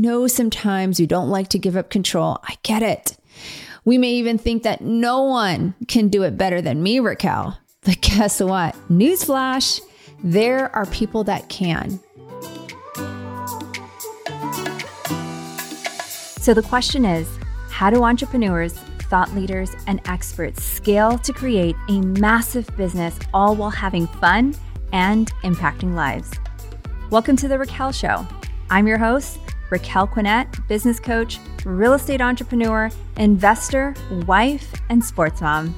know sometimes you don't like to give up control. I get it. We may even think that no one can do it better than me, Raquel. But guess what? Newsflash, there are people that can. So the question is how do entrepreneurs, thought leaders, and experts scale to create a massive business all while having fun and impacting lives? Welcome to The Raquel Show. I'm your host, Raquel Quinet, business coach, real estate entrepreneur, investor, wife, and sports mom.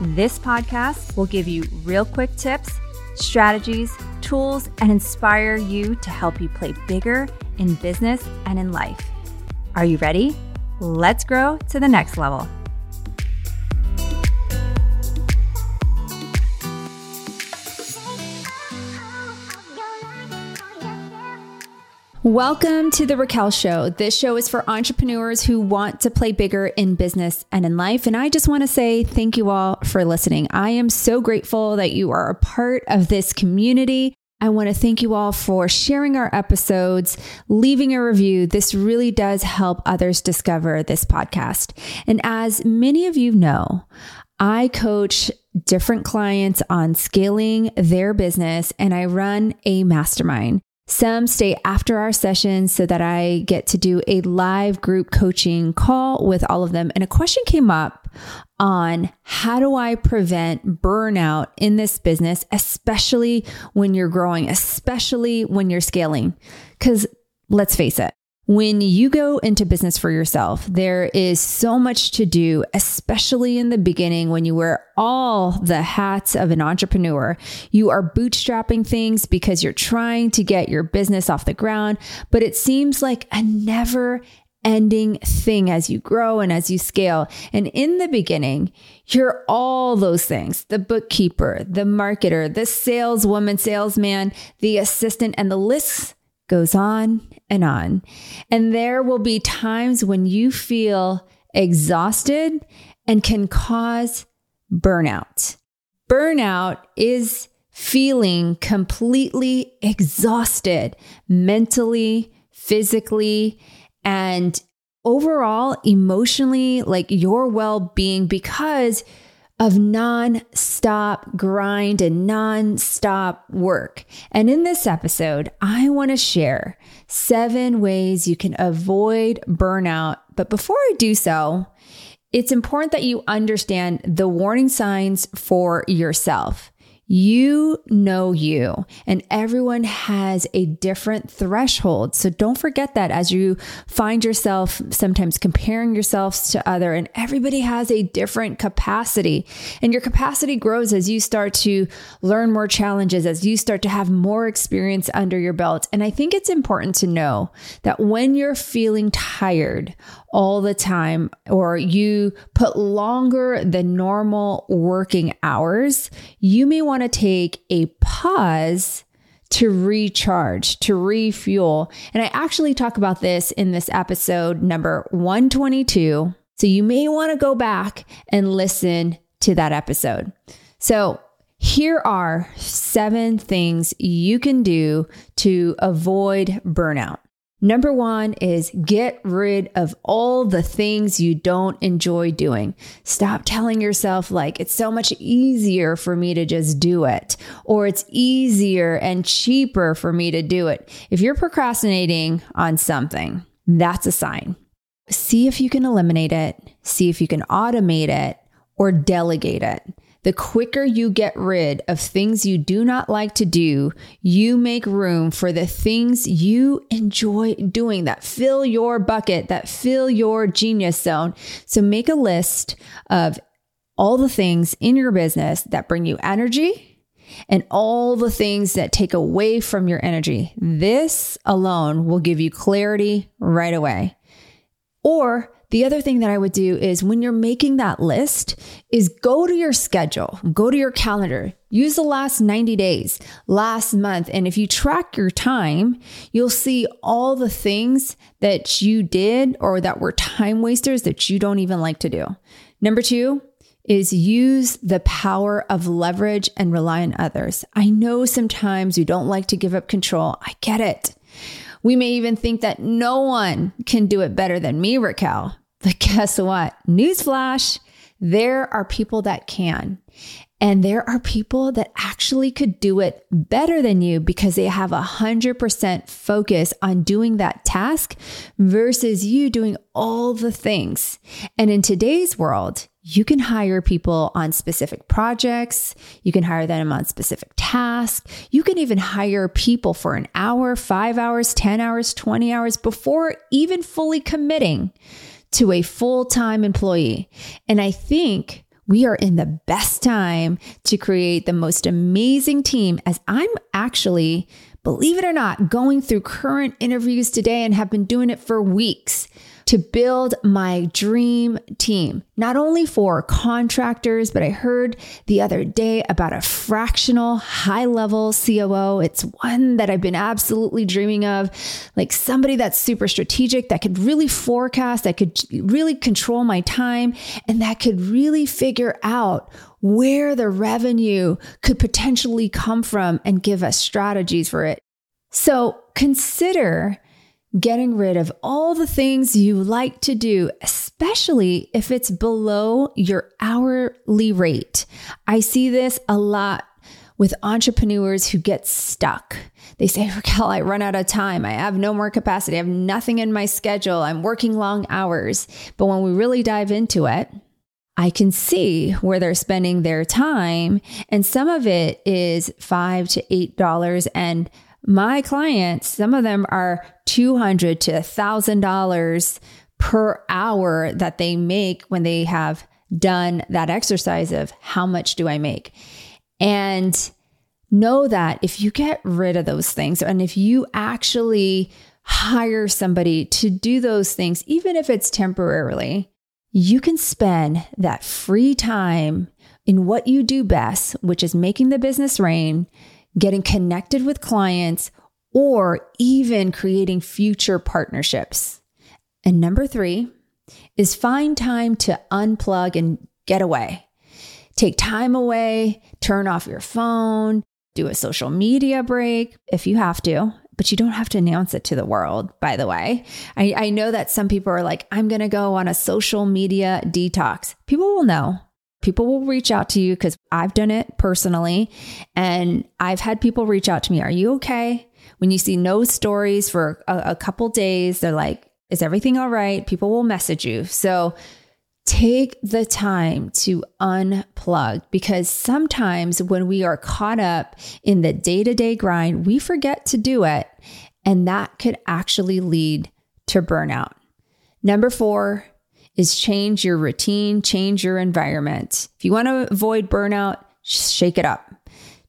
This podcast will give you real quick tips, strategies, tools, and inspire you to help you play bigger in business and in life. Are you ready? Let's grow to the next level. Welcome to the Raquel Show. This show is for entrepreneurs who want to play bigger in business and in life. And I just want to say thank you all for listening. I am so grateful that you are a part of this community. I want to thank you all for sharing our episodes, leaving a review. This really does help others discover this podcast. And as many of you know, I coach different clients on scaling their business and I run a mastermind. Some stay after our sessions so that I get to do a live group coaching call with all of them. And a question came up on how do I prevent burnout in this business, especially when you're growing, especially when you're scaling? Because let's face it, when you go into business for yourself, there is so much to do, especially in the beginning when you wear all the hats of an entrepreneur. You are bootstrapping things because you're trying to get your business off the ground, but it seems like a never ending thing as you grow and as you scale. And in the beginning, you're all those things the bookkeeper, the marketer, the saleswoman, salesman, the assistant, and the list goes on and on. And there will be times when you feel exhausted and can cause burnout. Burnout is feeling completely exhausted mentally, physically, and overall emotionally, like your well being, because of non-stop grind and non-stop work. And in this episode, I want to share seven ways you can avoid burnout. But before I do so, it's important that you understand the warning signs for yourself. You know you, and everyone has a different threshold. So don't forget that as you find yourself sometimes comparing yourselves to other, and everybody has a different capacity. And your capacity grows as you start to learn more challenges, as you start to have more experience under your belt. And I think it's important to know that when you're feeling tired all the time, or you put longer than normal working hours, you may want to take a pause to recharge, to refuel. And I actually talk about this in this episode number 122. So you may want to go back and listen to that episode. So here are seven things you can do to avoid burnout. Number one is get rid of all the things you don't enjoy doing. Stop telling yourself, like, it's so much easier for me to just do it, or it's easier and cheaper for me to do it. If you're procrastinating on something, that's a sign. See if you can eliminate it, see if you can automate it, or delegate it. The quicker you get rid of things you do not like to do, you make room for the things you enjoy doing that fill your bucket, that fill your genius zone. So make a list of all the things in your business that bring you energy and all the things that take away from your energy. This alone will give you clarity right away. Or the other thing that I would do is when you're making that list is go to your schedule, go to your calendar, use the last 90 days, last month. And if you track your time, you'll see all the things that you did or that were time wasters that you don't even like to do. Number two, is use the power of leverage and rely on others. I know sometimes you don't like to give up control. I get it. We may even think that no one can do it better than me, Raquel. But guess what? Newsflash, there are people that can. And there are people that actually could do it better than you because they have a hundred percent focus on doing that task versus you doing all the things. And in today's world, you can hire people on specific projects. You can hire them on specific tasks. You can even hire people for an hour, five hours, 10 hours, 20 hours before even fully committing to a full time employee. And I think we are in the best time to create the most amazing team as I'm actually, believe it or not, going through current interviews today and have been doing it for weeks to build my dream team, not only for contractors, but I heard the other day about a fractional high level COO. It's one that I've been absolutely dreaming of, like somebody that's super strategic, that could really forecast, that could really control my time, and that could really figure out where the revenue could potentially come from and give us strategies for it. So consider getting rid of all the things you like to do, especially if it's below your hourly rate. I see this a lot with entrepreneurs who get stuck. They say, Raquel, I run out of time. I have no more capacity. I have nothing in my schedule. I'm working long hours. But when we really dive into it, I can see where they're spending their time. And some of it is five to eight dollars. And my clients, some of them are 200 to $1,000 per hour that they make when they have done that exercise of how much do I make? And know that if you get rid of those things and if you actually hire somebody to do those things, even if it's temporarily, you can spend that free time in what you do best, which is making the business rain, getting connected with clients, or even creating future partnerships. And number three is find time to unplug and get away. Take time away, turn off your phone, do a social media break if you have to, but you don't have to announce it to the world, by the way. I, I know that some people are like, I'm going to go on a social media detox. People will know. People will reach out to you because I've done it personally. And I've had people reach out to me, Are you okay? When you see no stories for a, a couple days, they're like, Is everything all right? People will message you. So take the time to unplug because sometimes when we are caught up in the day to day grind, we forget to do it. And that could actually lead to burnout. Number four, is change your routine, change your environment. If you want to avoid burnout, shake it up.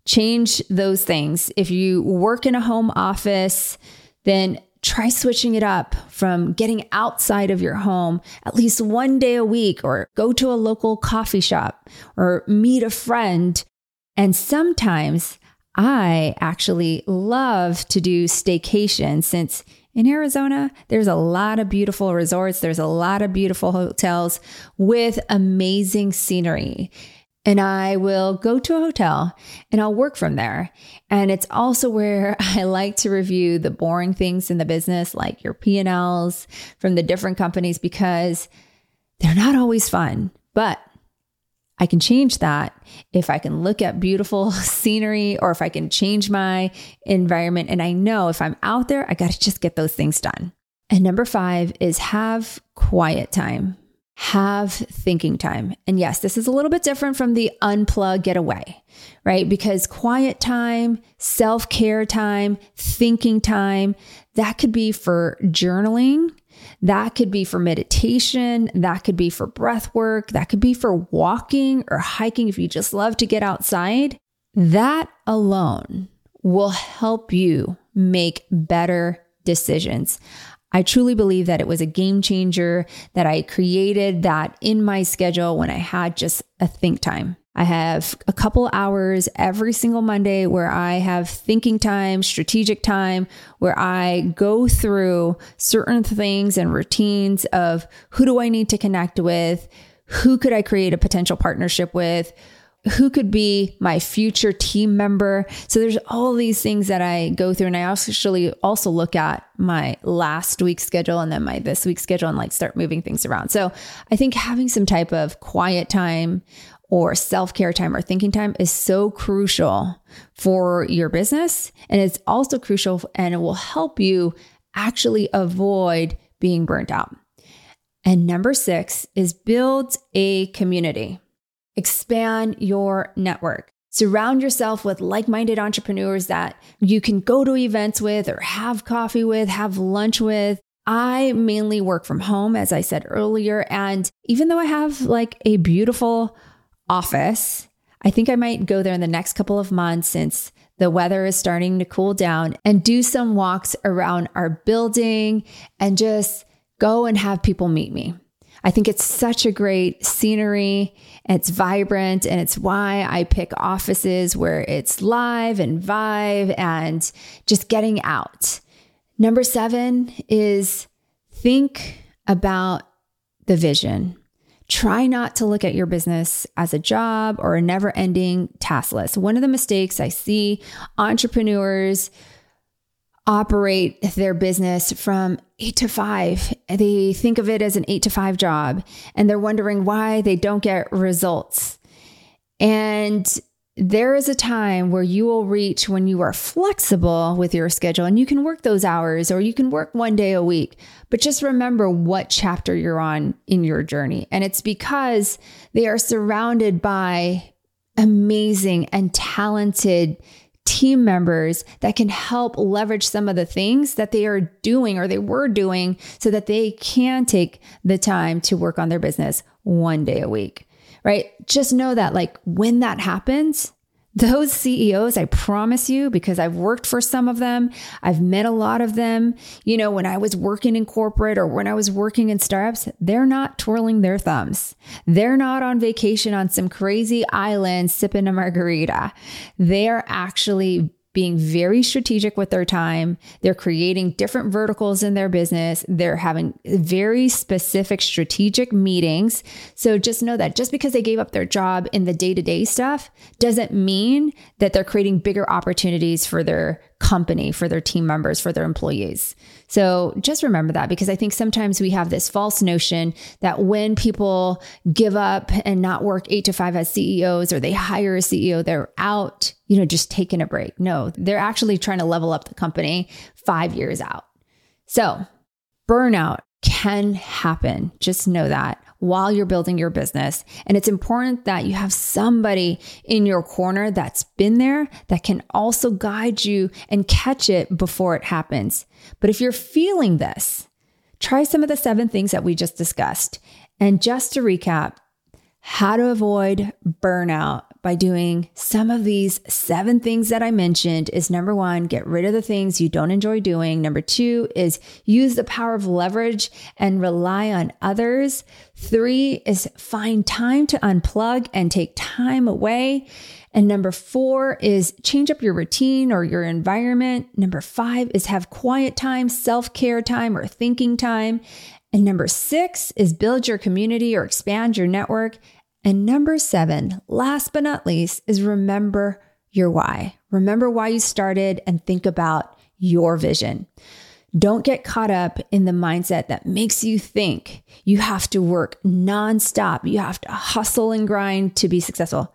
Change those things. If you work in a home office, then try switching it up from getting outside of your home at least one day a week, or go to a local coffee shop or meet a friend. And sometimes I actually love to do staycation since in Arizona, there's a lot of beautiful resorts, there's a lot of beautiful hotels with amazing scenery. And I will go to a hotel and I'll work from there. And it's also where I like to review the boring things in the business, like your P&Ls from the different companies, because they're not always fun. But I can change that if I can look at beautiful scenery or if I can change my environment. And I know if I'm out there, I got to just get those things done. And number five is have quiet time, have thinking time. And yes, this is a little bit different from the unplug, get away, right? Because quiet time, self care time, thinking time, that could be for journaling that could be for meditation. That could be for breath work. That could be for walking or hiking if you just love to get outside. That alone will help you make better decisions. I truly believe that it was a game changer that I created that in my schedule when I had just a think time. I have a couple hours every single Monday where I have thinking time, strategic time, where I go through certain things and routines of who do I need to connect with? Who could I create a potential partnership with? who could be my future team member. So there's all these things that I go through. And I actually also look at my last week's schedule and then my this week's schedule and like start moving things around. So I think having some type of quiet time or self care time or thinking time is so crucial for your business. And it's also crucial and it will help you actually avoid being burnt out. And number six is build a community. Expand your network. Surround yourself with like minded entrepreneurs that you can go to events with or have coffee with, have lunch with. I mainly work from home, as I said earlier. And even though I have like a beautiful office, I think I might go there in the next couple of months since the weather is starting to cool down and do some walks around our building and just go and have people meet me. I think it's such a great scenery. It's vibrant, and it's why I pick offices where it's live and vibe and just getting out. Number seven is think about the vision. Try not to look at your business as a job or a never ending task list. One of the mistakes I see entrepreneurs operate their business from eight to five. They think of it as an eight to five job and they're wondering why they don't get results. And there is a time where you will reach when you are flexible with your schedule and you can work those hours or you can work one day a week. But just remember what chapter you're on in your journey. And it's because they are surrounded by amazing and talented team members that can help leverage some of the things that they are doing or they were doing so that they can take the time to work on their business one day a week, right? Just know that, like, when that happens, those CEOs, I promise you, because I've worked for some of them, I've met a lot of them. You know, when I was working in corporate or when I was working in startups, they're not twirling their thumbs. They're not on vacation on some crazy island sipping a margarita. They are actually being very strategic with their time. They're creating different verticals in their business. They're having very specific strategic meetings. So just know that just because they gave up their job in the day to day stuff doesn't mean that they're creating bigger opportunities for their company, for their team members, for their employees. So just remember that because I think sometimes we have this false notion that when people give up and not work eight to five as CEOs or they hire a CEO, they're out, you know, just taking a break. No, they're actually trying to level up the company five years out. So burnout can happen. Just know that while you're building your business. And it's important that you have somebody in your corner that's been there that can also guide you and catch it before it happens. But if you're feeling this, try some of the seven things that we just discussed. And just to recap, how to avoid burnout by doing some of these seven things that I mentioned is number one, get rid of the things you don't enjoy doing. Number two is use the power of leverage and rely on others. Three is find time to unplug and take time away. And number four is change up your routine or your environment. Number five is have quiet time, self care time, or thinking time. And number six is build your community or expand your network. And number seven, last but not least, is remember your why. Remember why you started and think about your vision. Don't get caught up in the mindset that makes you think you have to work nonstop. You have to hustle and grind to be successful.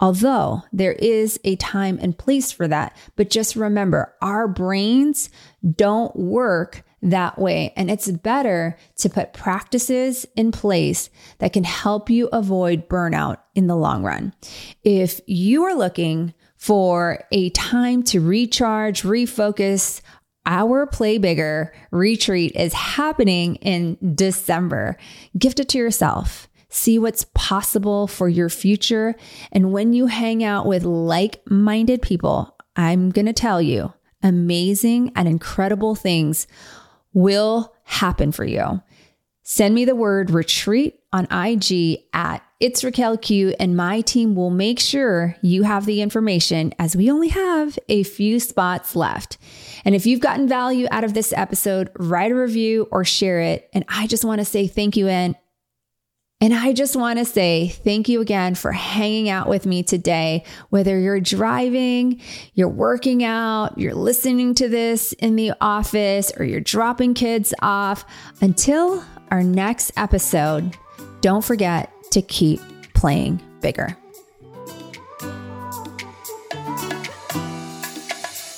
Although there is a time and place for that. But just remember, our brains don't work that way. And it's better to put practices in place that can help you avoid burnout in the long run. If you are looking for a time to recharge, refocus, our Play Bigger retreat is happening in December. Gift it to yourself. See what's possible for your future. And when you hang out with like minded people, I'm going to tell you amazing and incredible things will happen for you. Send me the word retreat on IG at it's Raquel Q, and my team will make sure you have the information as we only have a few spots left. And if you've gotten value out of this episode, write a review or share it. And I just want to say thank you and And I just want to say thank you again for hanging out with me today. Whether you're driving, you're working out, you're listening to this in the office, or you're dropping kids off. Until our next episode, don't forget to keep playing bigger.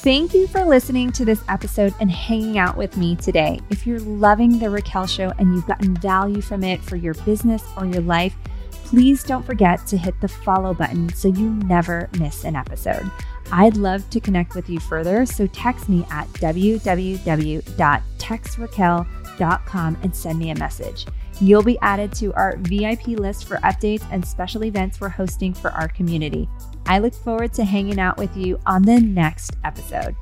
Thank you for listening to this episode and hanging out with me today. If you're loving The Raquel Show and you've gotten value from it for your business or your life, please don't forget to hit the follow button so you never miss an episode. I'd love to connect with you further, so text me at www.textraquel.com and send me a message. You'll be added to our VIP list for updates and special events we're hosting for our community. I look forward to hanging out with you on the next episode.